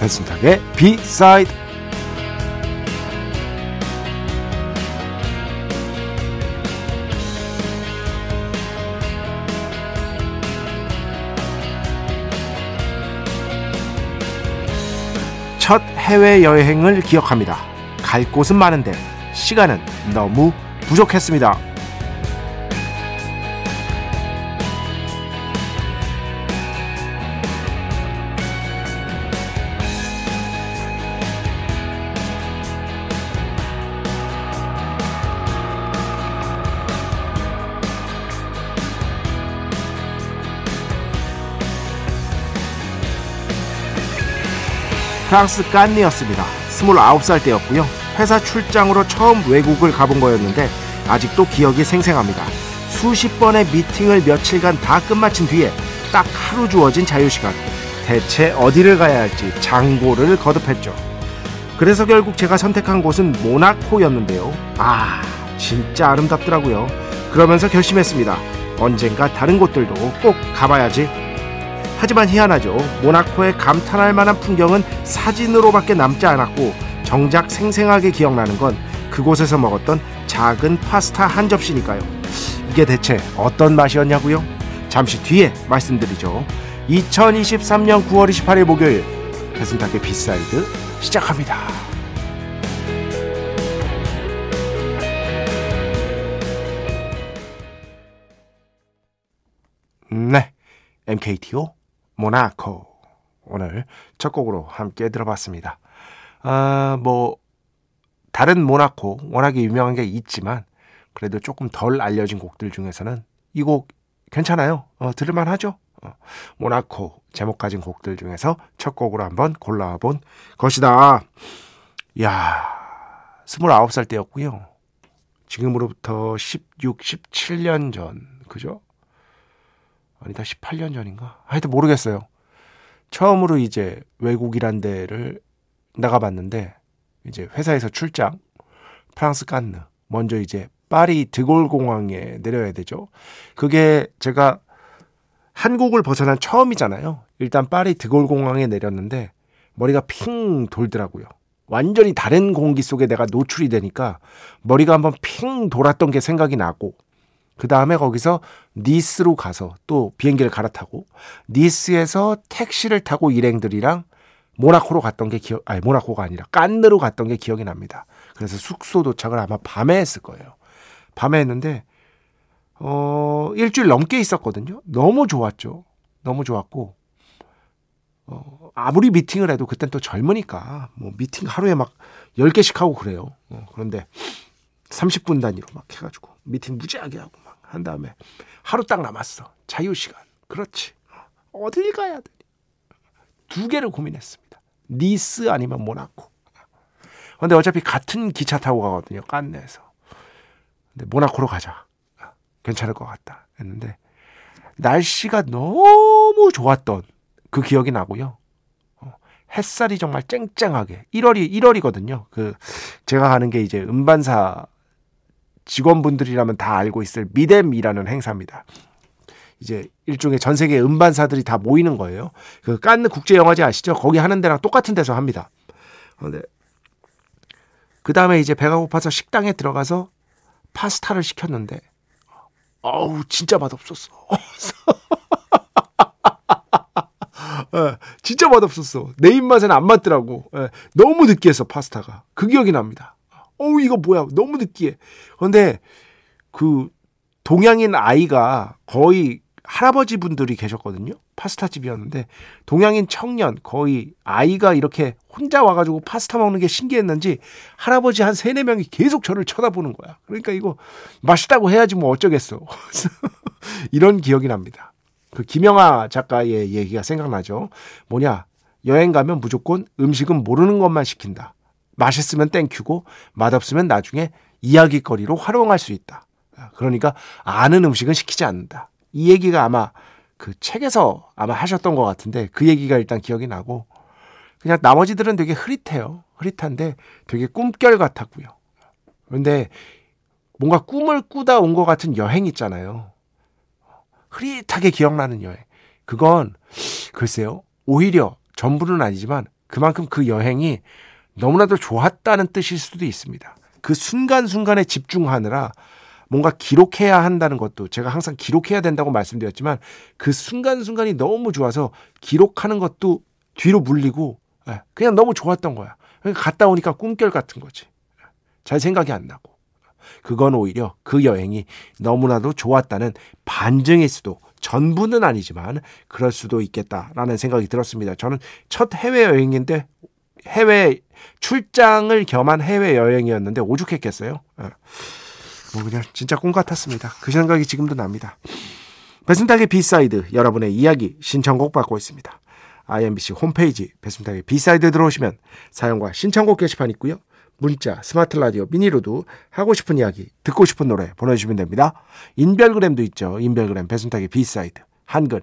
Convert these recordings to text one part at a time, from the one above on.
배순탁의 비사이드 첫 해외여행을 기억합니다. 갈 곳은 많은데 시간은 너무 부족했습니다. 프랑스 깐니였습니다. 29살 때였고요. 회사 출장으로 처음 외국을 가본 거였는데 아직도 기억이 생생합니다. 수십 번의 미팅을 며칠간 다 끝마친 뒤에 딱 하루 주어진 자유시간. 대체 어디를 가야 할지 장고를 거듭했죠. 그래서 결국 제가 선택한 곳은 모나코였는데요. 아, 진짜 아름답더라고요. 그러면서 결심했습니다. 언젠가 다른 곳들도 꼭 가봐야지. 하지만 희한하죠. 모나코의 감탄할 만한 풍경은 사진으로밖에 남지 않았고 정작 생생하게 기억나는 건 그곳에서 먹었던 작은 파스타 한 접시니까요. 이게 대체 어떤 맛이었냐고요? 잠시 뒤에 말씀드리죠. 2023년 9월 28일 목요일 배순탁의 B side 시작합니다. 네, MKTO 모나코 오늘 첫 곡으로 함께 들어봤습니다. 아, 뭐 다른 모나코 워낙에 유명한 게 있지만 그래도 조금 덜 알려진 곡들 중에서는 이 곡 괜찮아요. 어, 들을만 하죠. 어, 모나코 제목 가진 곡들 중에서 첫 곡으로 한번 골라본 것이다. 야, 29살 때였고요. 지금으로부터 16, 17년 전, 그죠? 아니다 18년 전인가? 하여튼 모르겠어요. 처음으로 이제 외국이란 데를 나가봤는데 이제 회사에서 출장 프랑스 깐느 먼저 이제 파리 드골 공항에 내려야 되죠. 그게 제가 한국을 벗어난 처음이잖아요. 일단 파리 드골 공항에 내렸는데 머리가 핑 돌더라고요. 완전히 다른 공기 속에 내가 노출이 되니까 머리가 한번 핑 돌았던 게 생각이 나고 그 다음에 거기서 니스로 가서 또 비행기를 갈아타고 니스에서 택시를 타고 일행들이랑 모나코로 갔던 게 기억, 아니 모나코가 아니라 깐느로 갔던 게 기억이 납니다. 그래서 숙소 도착을 아마 밤에 했을 거예요. 밤에 했는데 어 일주일 넘게 있었거든요. 너무 좋았죠. 너무 좋았고 어, 아무리 미팅을 해도 그땐 또 젊으니까 뭐 미팅 하루에 막 10개씩 하고 그래요. 어, 그런데 30분 단위로 막 해가지고 미팅 무지하게 하고 막 한 다음에 하루 딱 남았어. 자유 시간. 그렇지. 어딜 가야 돼? 두 개를 고민했습니다. 니스 아니면 모나코. 근데 어차피 같은 기차 타고 가거든요. 깐네에서. 근데 모나코로 가자. 괜찮을 것 같다. 했는데 날씨가 너무 좋았던 그 기억이 나고요. 어, 햇살이 정말 쨍쨍하게 1월이 1월이거든요. 그 제가 가는 게 이제 음반사 직원분들이라면 다 알고 있을 미뎀이라는 행사입니다. 이제 일종의 전 세계 음반사들이 다 모이는 거예요. 그 깐느 국제 영화제 아시죠? 거기 하는 데랑 똑같은 데서 합니다. 근데 그 다음에 이제 배가 고파서 식당에 들어가서 파스타를 시켰는데 어우 진짜 맛없었어. 네, 진짜 맛없었어. 내 입맛에는 안 맞더라고. 네, 너무 느끼했어 파스타가. 그 기억이 납니다. 어우, 이거 뭐야. 너무 느끼해. 근데 그 동양인 아이가 거의 할아버지 분들이 계셨거든요. 파스타 집이었는데 동양인 청년 거의 아이가 이렇게 혼자 와가지고 파스타 먹는 게 신기했는지 할아버지 한 세네 명이 계속 저를 쳐다보는 거야. 그러니까 이거 맛있다고 해야지 뭐 어쩌겠어. 이런 기억이 납니다. 그 김영하 작가의 얘기가 생각나죠. 뭐냐 여행 가면 무조건 음식은 모르는 것만 시킨다. 맛있으면 땡큐고 맛없으면 나중에 이야기거리로 활용할 수 있다. 그러니까 아는 음식은 시키지 않는다. 이 얘기가 아마 그 책에서 아마 하셨던 것 같은데 그 얘기가 일단 기억이 나고 그냥 나머지들은 되게 흐릿해요. 흐릿한데 되게 꿈결 같았고요. 그런데 뭔가 꿈을 꾸다 온 것 같은 여행 있잖아요. 흐릿하게 기억나는 여행. 그건 글쎄요. 오히려 전부는 아니지만 그만큼 그 여행이 너무나도 좋았다는 뜻일 수도 있습니다. 그 순간순간에 집중하느라 뭔가 기록해야 한다는 것도 제가 항상 기록해야 된다고 말씀드렸지만 그 순간순간이 너무 좋아서 기록하는 것도 뒤로 물리고 예, 그냥 너무 좋았던 거야. 갔다 오니까 꿈결 같은 거지. 잘 생각이 안 나고. 그건 오히려 그 여행이 너무나도 좋았다는 반증일 수도 전부는 아니지만 그럴 수도 있겠다라는 생각이 들었습니다. 저는 첫 해외 여행인데 해외 출장을 겸한 해외 여행이었는데 오죽했겠어요. 예. 뭐 그냥 진짜 꿈 같았습니다. 그 생각이 지금도 납니다. 배순탁의 B side 여러분의 이야기 신청곡 받고 있습니다. IMBC 홈페이지 배순탁의 B side 들어오시면 사연과 신청곡 게시판 있고요. 문자, 스마트 라디오, 미니로도 하고 싶은 이야기, 듣고 싶은 노래 보내주시면 됩니다. 인별그램도 있죠. 인별그램 배순탁의 B side 한글,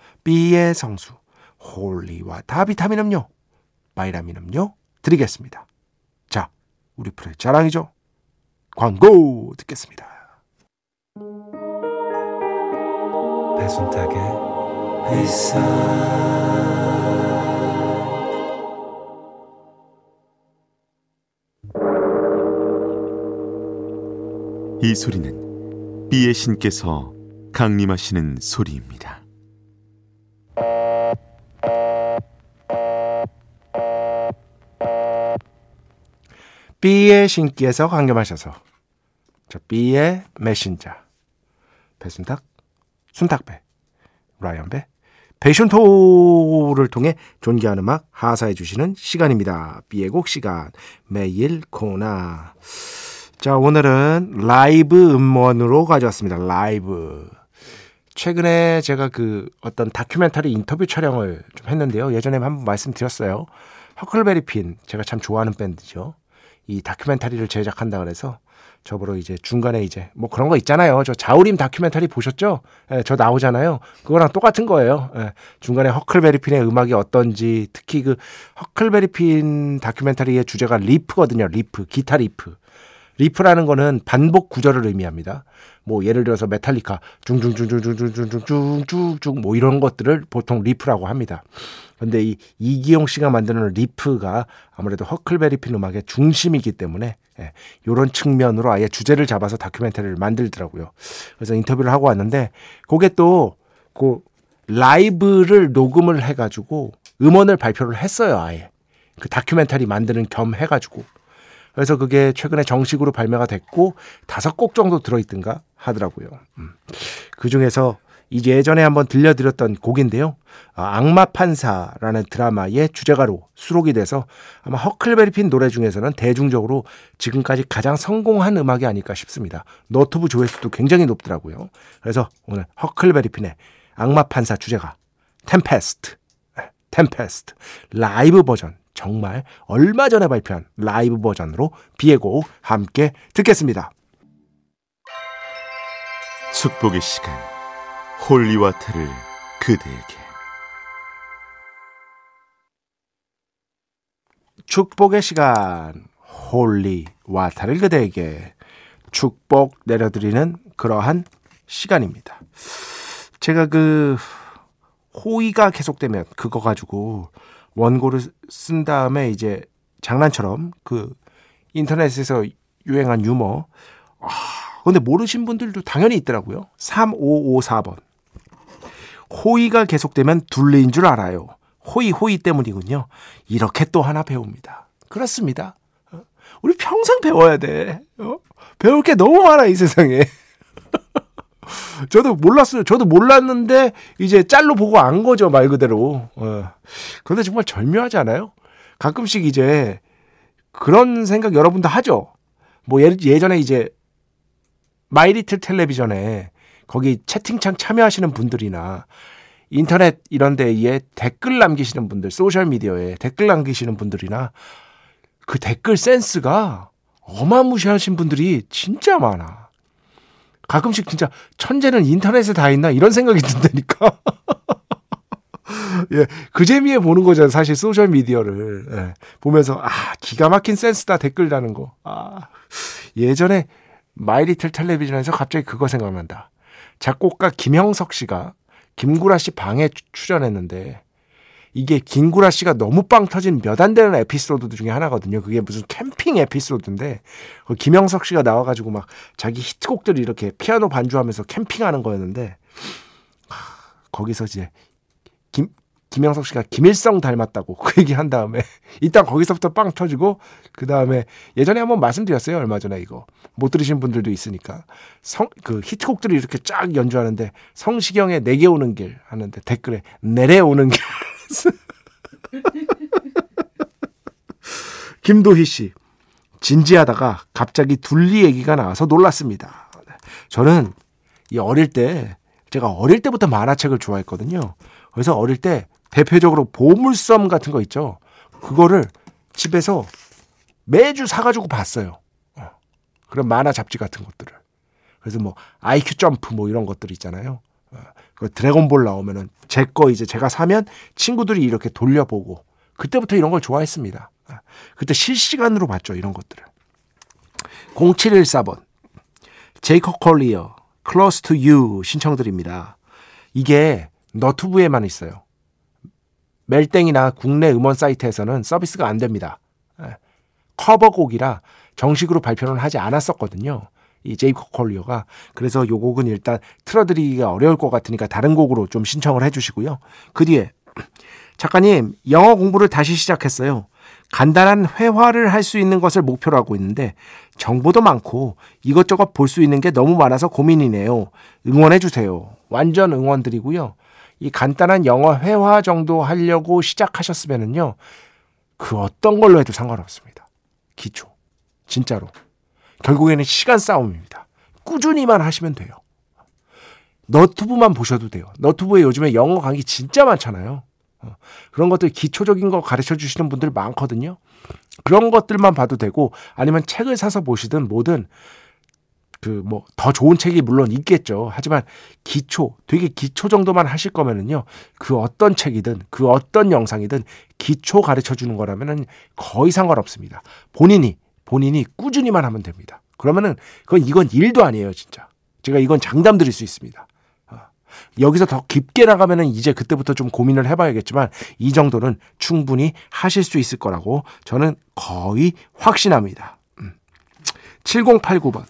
B의 성수, 홀리와 다비타민 음료, 바이라민 음료 드리겠습니다. 자, 우리 프로의 자랑이죠. 광고 듣겠습니다. 배순탁의 회사 이 소리는 비의 신께서 강림하시는 소리입니다. B의 신께서 강림하셔서 저 B의 메신저 배순탁 순탁배, 라이언배, 패션토를 통해 존귀한 음악 하사해 주시는 시간입니다. B의 곡 시간 매일 코너 자 오늘은 라이브 음원으로 가져왔습니다. 라이브 최근에 제가 그 어떤 다큐멘터리 인터뷰 촬영을 좀 했는데요. 예전에 한번 말씀드렸어요. 허클베리핀 제가 참 좋아하는 밴드죠. 이 다큐멘터리를 제작한다 그래서 저보러 이제 중간에 이제 뭐 그런 거 있잖아요. 저 자우림 다큐멘터리 보셨죠? 예, 저 나오잖아요. 그거랑 똑같은 거예요. 예, 중간에 허클베리핀의 음악이 어떤지 특히 그 허클베리핀 다큐멘터리의 주제가 리프거든요. 리프, 기타 리프. 리프라는 거는 반복 구절을 의미합니다. 뭐 예를 들어서 메탈리카 중중중중중중중중중중 뭐 이런 것들을 보통 리프라고 합니다. 근데 이 이기용 씨가 만드는 리프가 아무래도 허클베리핀 음악의 중심이기 때문에 예, 요런 측면으로 아예 주제를 잡아서 다큐멘터리를 만들더라고요. 그래서 인터뷰를 하고 왔는데 그게 또그 라이브를 녹음을 해가지고 음원을 발표를 했어요 아예 그 다큐멘터리 만드는 겸 해가지고 그래서 그게 최근에 정식으로 발매가 됐고 다섯 곡 정도 들어있든가 하더라고요. 음. 그 중에서 이제 예전에 한번 들려드렸던 곡인데요. 아, 악마 판사라는 드라마의 주제가로 수록이 돼서 아마 허클베리핀 노래 중에서는 대중적으로 지금까지 가장 성공한 음악이 아닐까 싶습니다. 유튜브 조회수도 굉장히 높더라고요. 그래서 오늘 허클베리핀의 악마 판사 주제가 Tempest, Tempest 라이브 버전 정말 얼마 전에 발표한 라이브 버전으로 B의 곡 함께 듣겠습니다. 축복의 시간 holy water를 그대에게 축복의 시간 holy water를 그대에게 축복 내려드리는 그러한 시간입니다. 제가 그 호의가 계속되면 그거 가지고 원고를 쓴 다음에 이제 장난처럼 그 인터넷에서 유행한 유머. 아, 근데 모르신 분들도 당연히 있더라고요. 3554번. 호의가 계속되면 둘레인 줄 알아요. 호의 호의 때문이군요. 이렇게 또 하나 배웁니다. 그렇습니다. 어? 우리 평생 배워야 돼. 어? 배울 게 너무 많아 이 세상에. 저도 몰랐어요. 저도 몰랐는데 이제 짤로 보고 안 거죠 말 그대로. 어. 그런데 정말 절묘하지 않아요? 가끔씩 이제 그런 생각 여러분도 하죠. 뭐 예, 예전에 이제 마이리틀 텔레비전에 거기 채팅창 참여하시는 분들이나 인터넷 이런 데에 댓글 남기시는 분들, 소셜 미디어에 댓글 남기시는 분들이나 그 댓글 센스가 어마무시하신 분들이 진짜 많아. 가끔씩 진짜 천재는 인터넷에 다 있나 이런 생각이 든다니까. 예, 그 재미에 보는 거잖아요. 사실 소셜 미디어를 예, 보면서 아 기가 막힌 센스다 댓글 다는 거. 아 예전에 마이리틀 텔레비전에서 갑자기 그거 생각난다. 작곡가 김형석 씨가 김구라 씨 방에 출연했는데 이게 김구라 씨가 너무 빵 터진 몇 안 되는 에피소드 중에 하나거든요. 그게 무슨 캠핑 에피소드인데 그 김형석 씨가 나와가지고 막 자기 히트곡들을 이렇게 피아노 반주하면서 캠핑하는 거였는데 거기서 이제 김 김영석 씨가 김일성 닮았다고 그 얘기 한 다음에 일단 거기서부터 빵 터지고 그 다음에 예전에 한번 말씀드렸어요. 얼마 전에 이거. 못 들으신 분들도 있으니까. 성 그 히트곡들을 이렇게 쫙 연주하는데 성시경의 내게 오는 길 하는데 댓글에 내려오는 길 김도희 씨 진지하다가 갑자기 둘리 얘기가 나와서 놀랐습니다. 저는 이 어릴 때 제가 어릴 때부터 만화책을 좋아했거든요. 그래서 어릴 때 대표적으로 보물섬 같은 거 있죠. 그거를 집에서 매주 사가지고 봤어요. 어. 그런 만화 잡지 같은 것들을. 그래서 뭐 IQ 점프 뭐 이런 것들 있잖아요. 어. 그 드래곤볼 나오면은 제 거 이제 제가 사면 친구들이 이렇게 돌려보고 그때부터 이런 걸 좋아했습니다. 어. 그때 실시간으로 봤죠 이런 것들을. 0714번 제이커 콜리어 to You 신청드립니다. 이게 너튜브에만 있어요. 멜땡이나 국내 음원 사이트에서는 서비스가 안 됩니다. 예. 커버곡이라 정식으로 발표는 하지 않았었거든요. 이 제이코 콜리어가 그래서 요 곡은 일단 틀어드리기가 어려울 것 같으니까 다른 곡으로 좀 신청을 해주시고요. 그 뒤에 작가님 영어 공부를 다시 시작했어요. 간단한 회화를 할 수 있는 것을 목표로 하고 있는데 정보도 많고 이것저것 볼 수 있는 게 너무 많아서 고민이네요. 응원해 주세요. 완전 응원드리고요. 이 간단한 영어 회화 정도 하려고 시작하셨으면은요. 그 어떤 걸로 해도 상관없습니다. 기초. 진짜로. 결국에는 시간 싸움입니다. 꾸준히만 하시면 돼요. 너튜브만 보셔도 돼요. 너튜브에 요즘에 영어 강의 진짜 많잖아요. 어, 그런 것들 기초적인 거 가르쳐 주시는 분들 많거든요. 그런 것들만 봐도 되고 아니면 책을 사서 보시든 뭐든 그 뭐 더 좋은 책이 물론 있겠죠. 하지만 기초, 되게 기초 정도만 하실 거면은요. 그 어떤 책이든 그 어떤 영상이든 기초 가르쳐 주는 거라면은 거의 상관없습니다. 본인이 본인이 꾸준히만 하면 됩니다. 그러면은 그건 이건 일도 아니에요, 진짜. 제가 이건 장담 드릴 수 있습니다. 어. 여기서 더 깊게 나가면은 이제 그때부터 좀 고민을 해봐야겠지만 이 정도는 충분히 하실 수 있을 거라고 저는 거의 확신합니다. 7089번. 음.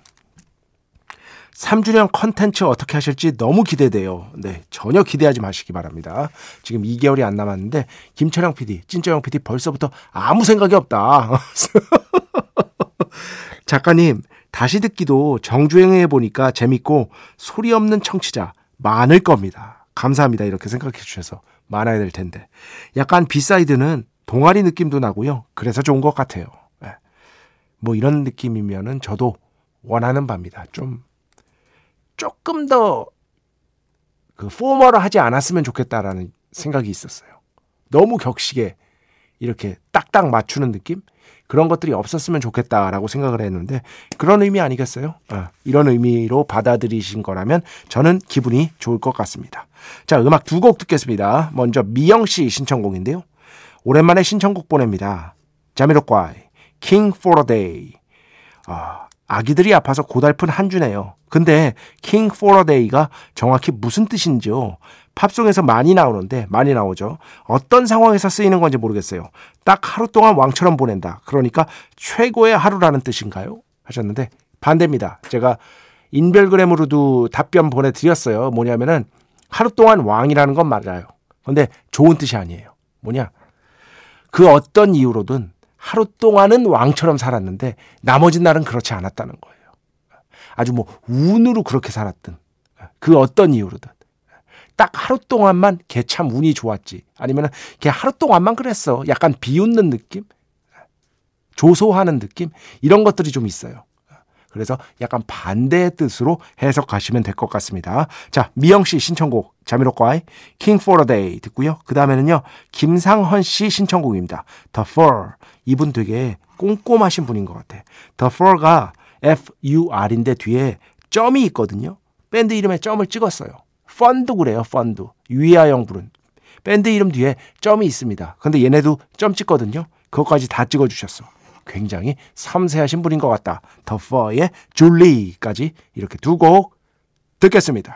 3주년 컨텐츠 어떻게 하실지 너무 기대돼요. 네, 전혀 기대하지 마시기 바랍니다. 지금 2개월이 안 남았는데 김철영 PD, 찐쩌영 PD 벌써부터 아무 생각이 없다. 작가님, 다시 듣기도 정주행해 보니까 재밌고 소리 없는 청취자 많을 겁니다. 감사합니다. 이렇게 생각해 주셔서 많아야 될 텐데. 약간 B side는 동아리 느낌도 나고요. 그래서 좋은 것 같아요. 네. 뭐 이런 느낌이면은 저도 원하는 바입니다. 좀 조금 더 그 formal하지 않았으면 좋겠다라는 생각이 있었어요. 너무 격식에 이렇게 딱딱 맞추는 느낌? 그런 것들이 없었으면 좋겠다라고 생각을 했는데 그런 의미 아니겠어요? 어, 이런 의미로 받아들이신 거라면 저는 기분이 좋을 것 같습니다. 자, 음악 두 곡 듣겠습니다. 먼저 미영 씨 신청곡인데요. 오랜만에 신청곡 보냅니다. 자미로과이 King for a Day. 어, 아기들이 아파서 고달픈 한 주네요. 근데 King for a Day가 정확히 무슨 뜻인지요? 팝송에서 많이 나오는데 많이 나오죠. 어떤 상황에서 쓰이는 건지 모르겠어요. 딱 하루 동안 왕처럼 보낸다. 그러니까 최고의 하루라는 뜻인가요? 하셨는데 반대입니다. 제가 인별그램으로도 답변 보내드렸어요. 뭐냐면은 하루 동안 왕이라는 건 맞아요. 근데 좋은 뜻이 아니에요. 뭐냐? 그 어떤 이유로든 하루 동안은 왕처럼 살았는데 나머지 날은 그렇지 않았다는 거예요. 아주 뭐 운으로 그렇게 살았든 그 어떤 이유로든 딱 하루 동안만 걔 참 운이 좋았지 아니면 걔 하루 동안만 그랬어 약간 비웃는 느낌 조소하는 느낌 이런 것들이 좀 있어요. 그래서 약간 반대의 뜻으로 해석하시면 될 것 같습니다. 자, 미영 씨 신청곡 자미로과의 King for a Day 듣고요. 그 다음에는요 김상헌 씨 신청곡입니다. The Four 이분 되게 꼼꼼하신 분인 것 같아. The Four가 F-U-R인데 뒤에 점이 있거든요. 밴드 이름에 점을 찍었어요. 펀드 그래요, 펀드. 유희아영 부른. 밴드 이름 뒤에 점이 있습니다. 근데 얘네도 점 찍거든요. 그것까지 다 찍어주셨어. 굉장히 섬세하신 분인 것 같다. 더 퍼의 줄리까지 이렇게 두 곡 듣겠습니다.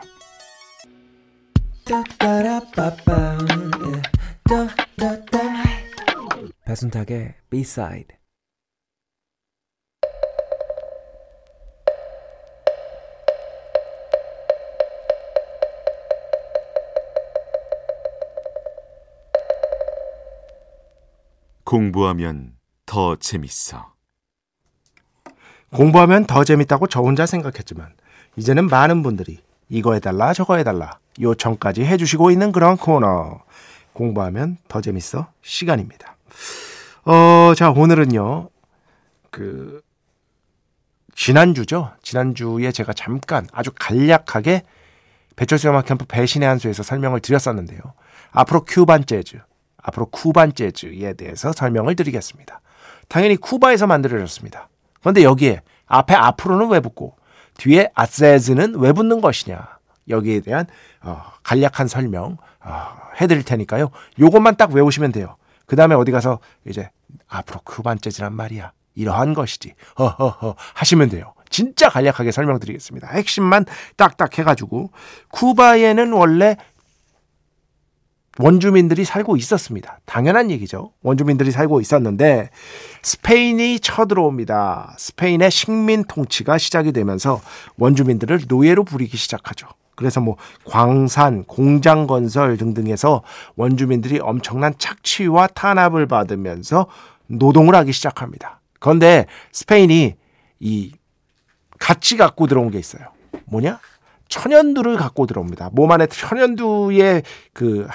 배순탁의 B-side 공부하면 더 재밌어. 공부하면 더 재밌다고 저 혼자 생각했지만 이제는 많은 분들이 이거 해달라 저거 해달라 요청까지 해주시고 있는 그런 코너 공부하면 더 재밌어 시간입니다. 어, 자 오늘은요 그 지난주죠 지난주에 제가 잠깐 아주 간략하게 배철수 음악 캠프 배신의 한수에서 설명을 드렸었는데요. 앞으로 큐반 재즈, 앞으로 쿠반 재즈에 대해서 설명을 드리겠습니다. 당연히 쿠바에서 만들어졌습니다. 그런데 여기에 앞에 앞으로는 왜 붙고 뒤에 아세즈는 왜 붙는 것이냐 여기에 대한 어, 간략한 설명 어, 해드릴 테니까요. 요것만 딱 외우시면 돼요. 그 다음에 어디 가서 이제 앞으로 쿠반 재즈란 말이야. 이러한 것이지. 허허허 하시면 돼요. 진짜 간략하게 설명드리겠습니다. 핵심만 딱딱 해가지고 쿠바에는 원래 원주민들이 살고 있었습니다. 당연한 얘기죠. 원주민들이 살고 있었는데 스페인이 쳐들어옵니다. 스페인의 식민 통치가 시작이 되면서 원주민들을 노예로 부리기 시작하죠. 그래서 뭐 광산, 공장 건설 등등에서 원주민들이 엄청난 착취와 탄압을 받으면서 노동을 하기 시작합니다. 그런데 스페인이 이 같이 갖고 들어온 게 있어요. 뭐냐? 천연두를 갖고 들어옵니다. 몸 안에 천연두의 그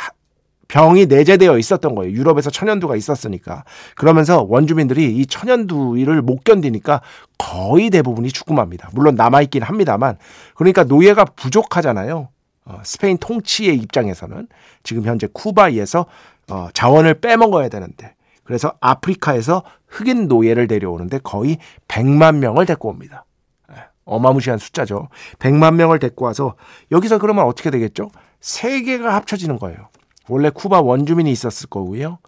병이 내재되어 있었던 거예요. 유럽에서 천연두가 있었으니까. 그러면서 원주민들이 이 천연두를 못 견디니까 거의 대부분이 죽고 맙니다. 물론 남아있긴 합니다만. 그러니까 노예가 부족하잖아요. 어, 스페인 통치의 입장에서는 지금 현재 쿠바에서 어, 자원을 빼먹어야 되는데 그래서 아프리카에서 흑인 노예를 데려오는데 거의 100만 명을 데리고 옵니다. 예, 어마무시한 숫자죠. 100만 명을 데리고 와서 여기서 그러면 어떻게 되겠죠? 세 개가 합쳐지는 거예요. 원래 쿠바 원주민이 있었을 거고요.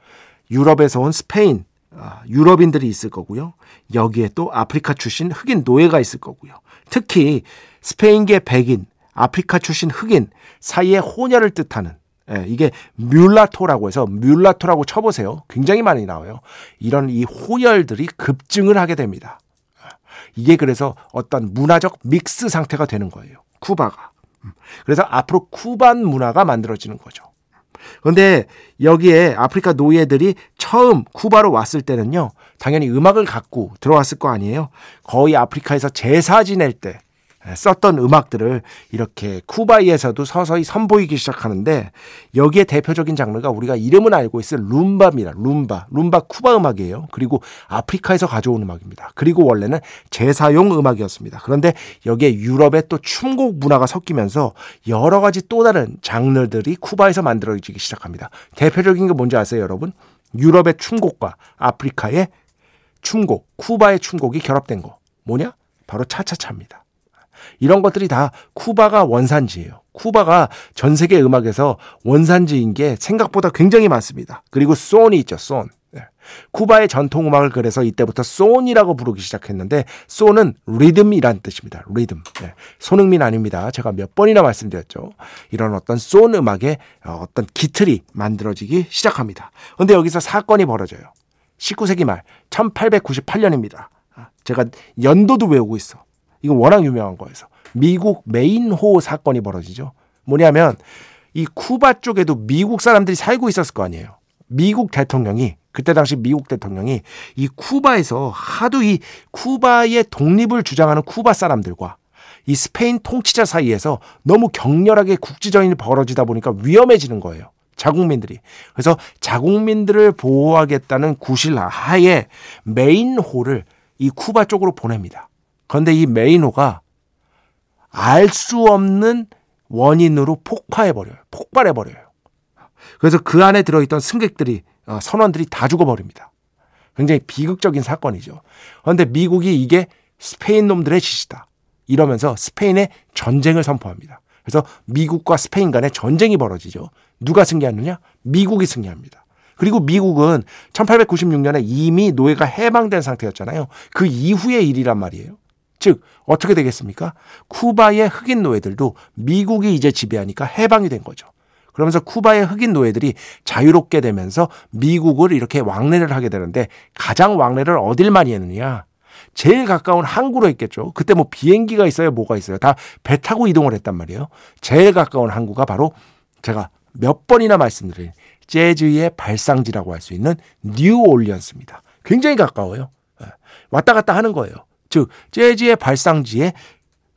유럽에서 온 스페인, 아, 유럽인들이 있을 거고요. 여기에 또 아프리카 출신 흑인 노예가 있을 거고요. 특히 스페인계 백인, 아프리카 출신 흑인 사이의 혼혈을 뜻하는 예, 이게 뮬라토라고 해서 뮬라토라고 쳐보세요. 굉장히 많이 나와요. 이런 이 혼혈들이 급증을 하게 됩니다. 이게 그래서 어떤 문화적 믹스 상태가 되는 거예요. 쿠바가. 음. 그래서 앞으로 쿠반 문화가 만들어지는 거죠. 그런데 여기에 아프리카 노예들이 처음 쿠바로 왔을 때는요, 당연히 음악을 갖고 들어왔을 거 아니에요. 거의 아프리카에서 제사 지낼 때 썼던 음악들을 이렇게 쿠바이에서도 서서히 선보이기 시작하는데 여기에 대표적인 장르가 우리가 이름은 알고 있을 룸바입니다. 룸바. 룸바 쿠바 음악이에요. 그리고 아프리카에서 가져온 음악입니다. 그리고 원래는 제사용 음악이었습니다. 그런데 여기에 유럽의 또 춤곡 문화가 섞이면서 여러 가지 또 다른 장르들이 쿠바에서 만들어지기 시작합니다. 대표적인 게 뭔지 아세요, 여러분? 유럽의 춤곡과 아프리카의 춤곡, 쿠바의 춤곡이 결합된 거. 뭐냐? 바로 차차차입니다. 이런 것들이 다 쿠바가 원산지예요. 쿠바가 전 세계 음악에서 원산지인 게 생각보다 굉장히 많습니다. 그리고 손이 있죠, 손. 네. 쿠바의 전통 음악을 그래서 이때부터 소니라고 부르기 시작했는데 소는 리듬이란 뜻입니다. 리듬. 네. 손흥민 아닙니다. 제가 몇 번이나 말씀드렸죠. 이런 어떤 쏜 음악의 어, 어떤 기틀이 만들어지기 시작합니다. 근데 여기서 사건이 벌어져요. 19세기 말 1898년입니다. 아, 제가 연도도 외우고 있어. 이거 워낙 유명한 거여서 미국 메인호 사건이 벌어지죠. 뭐냐면 이 쿠바 쪽에도 미국 사람들이 살고 있었을 거 아니에요. 미국 대통령이 그때 당시 미국 대통령이 이 쿠바에서 하도 이 쿠바의 독립을 주장하는 쿠바 사람들과 이 스페인 통치자 사이에서 너무 격렬하게 국지전이 벌어지다 보니까 위험해지는 거예요. 자국민들이. 그래서 자국민들을 보호하겠다는 구실 하에 메인호를 이 쿠바 쪽으로 보냅니다. 그런데 이 메인호가 알 수 없는 원인으로 폭파해버려요. 폭발해버려요. 그래서 그 안에 들어있던 승객들이 어, 선원들이 다 죽어버립니다. 굉장히 비극적인 사건이죠. 그런데 미국이 이게 스페인 놈들의 짓이다. 이러면서 스페인의 전쟁을 선포합니다. 그래서 미국과 스페인 간의 전쟁이 벌어지죠. 누가 승리하느냐? 미국이 승리합니다. 그리고 미국은 1896년에 이미 노예가 해방된 상태였잖아요. 그 이후의 일이란 말이에요. 즉, 어떻게 되겠습니까? 쿠바의 흑인 노예들도 미국이 이제 지배하니까 해방이 된 거죠. 그러면서 쿠바의 흑인 노예들이 자유롭게 되면서 미국을 이렇게 왕래를 하게 되는데 가장 왕래를 어딜 많이 했느냐? 제일 가까운 항구로 했겠죠. 그때 뭐 비행기가 있어요, 뭐가 있어요. 다 배 타고 이동을 했단 말이에요. 제일 가까운 항구가 바로 제가 몇 번이나 말씀드린 재즈의 발상지라고 할 수 있는 뉴올리언스입니다. 굉장히 가까워요. 예. 왔다 갔다 하는 거예요. 즉 재즈의 발상지에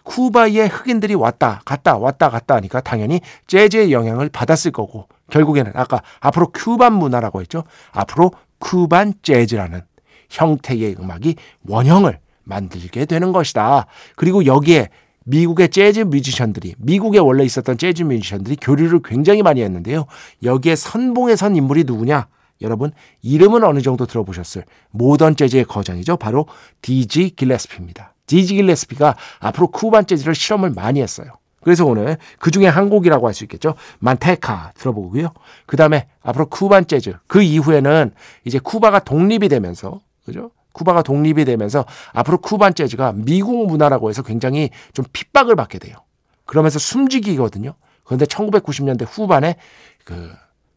쿠바의 흑인들이 왔다 갔다 왔다 갔다 하니까 당연히 재즈의 영향을 받았을 거고 결국에는 아까 앞으로 큐반 문화라고 했죠. 앞으로 쿠반 재즈라는 형태의 음악이 원형을 만들게 되는 것이다. 그리고 여기에 미국의 재즈 뮤지션들이 미국에 원래 있었던 재즈 뮤지션들이 교류를 굉장히 많이 했는데요. 여기에 선봉에 선 인물이 누구냐? 여러분 이름은 어느 정도 들어보셨을 모던 재즈의 거장이죠. 바로 디지 길레스피입니다. 디지 길레스피가 앞으로 쿠반 재즈를 실험을 많이 했어요. 그래서 오늘 그 중에 한 곡이라고 할 수 있겠죠. 만테카 들어보고요. 그 다음에 앞으로 쿠반 재즈. 그 이후에는 이제 쿠바가 독립이 되면서, 그죠? 쿠바가 독립이 되면서 앞으로 쿠반 재즈가 미국 문화라고 해서 굉장히 좀 핍박을 받게 돼요. 그러면서 숨지기거든요. 그런데 1990년대 후반에 그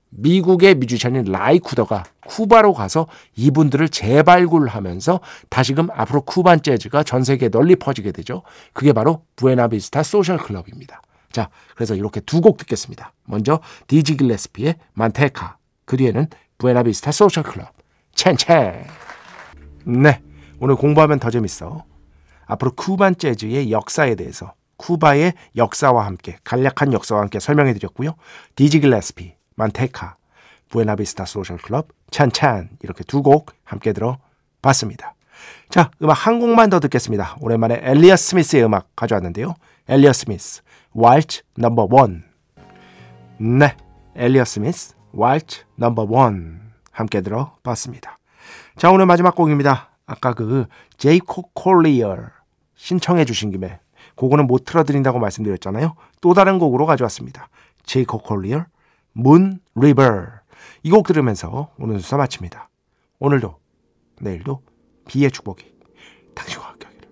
미국의 뮤지션인 라이쿠더가 쿠바로 가서 이분들을 재발굴하면서 다시금 앞으로 쿠반 재즈가 전 세계에 널리 퍼지게 되죠. 그게 바로 부에나비스타 소셜 클럽입니다. 자, 그래서 이렇게 두 곡 듣겠습니다. 먼저 디지 길레스피의 만테카, 그 뒤에는 부에나비스타 소셜 클럽, 첸첸. 네, 오늘 공부하면 더 재밌어. 앞으로 Cuban 재즈의 역사에 대해서 쿠바의 역사와 함께 간략한 역사와 함께 설명해 드렸고요. 디지 길레스피, 만테카, 부에나비스타 소셜 클럽, 찬찬 이렇게 두 곡 함께 들어봤습니다. 자, 음악 한 곡만 더 듣겠습니다. 오랜만에 엘리엇 스미스의 음악 가져왔는데요. 엘리엇 스미스, Waltz Number One. 네, 엘리엇 스미스, Waltz Number One 함께 들어봤습니다. 자, 오늘 마지막 곡입니다. 아까 그 제이콥 콜리어 신청해 주신 김에 그거는 못 틀어드린다고 말씀드렸잖아요. 또 다른 곡으로 가져왔습니다. 제이콥 콜리어 Moon River 이 곡 들으면서 오늘 수사 마칩니다. 오늘도 내일도 비의 축복이 당신과 함께하기를.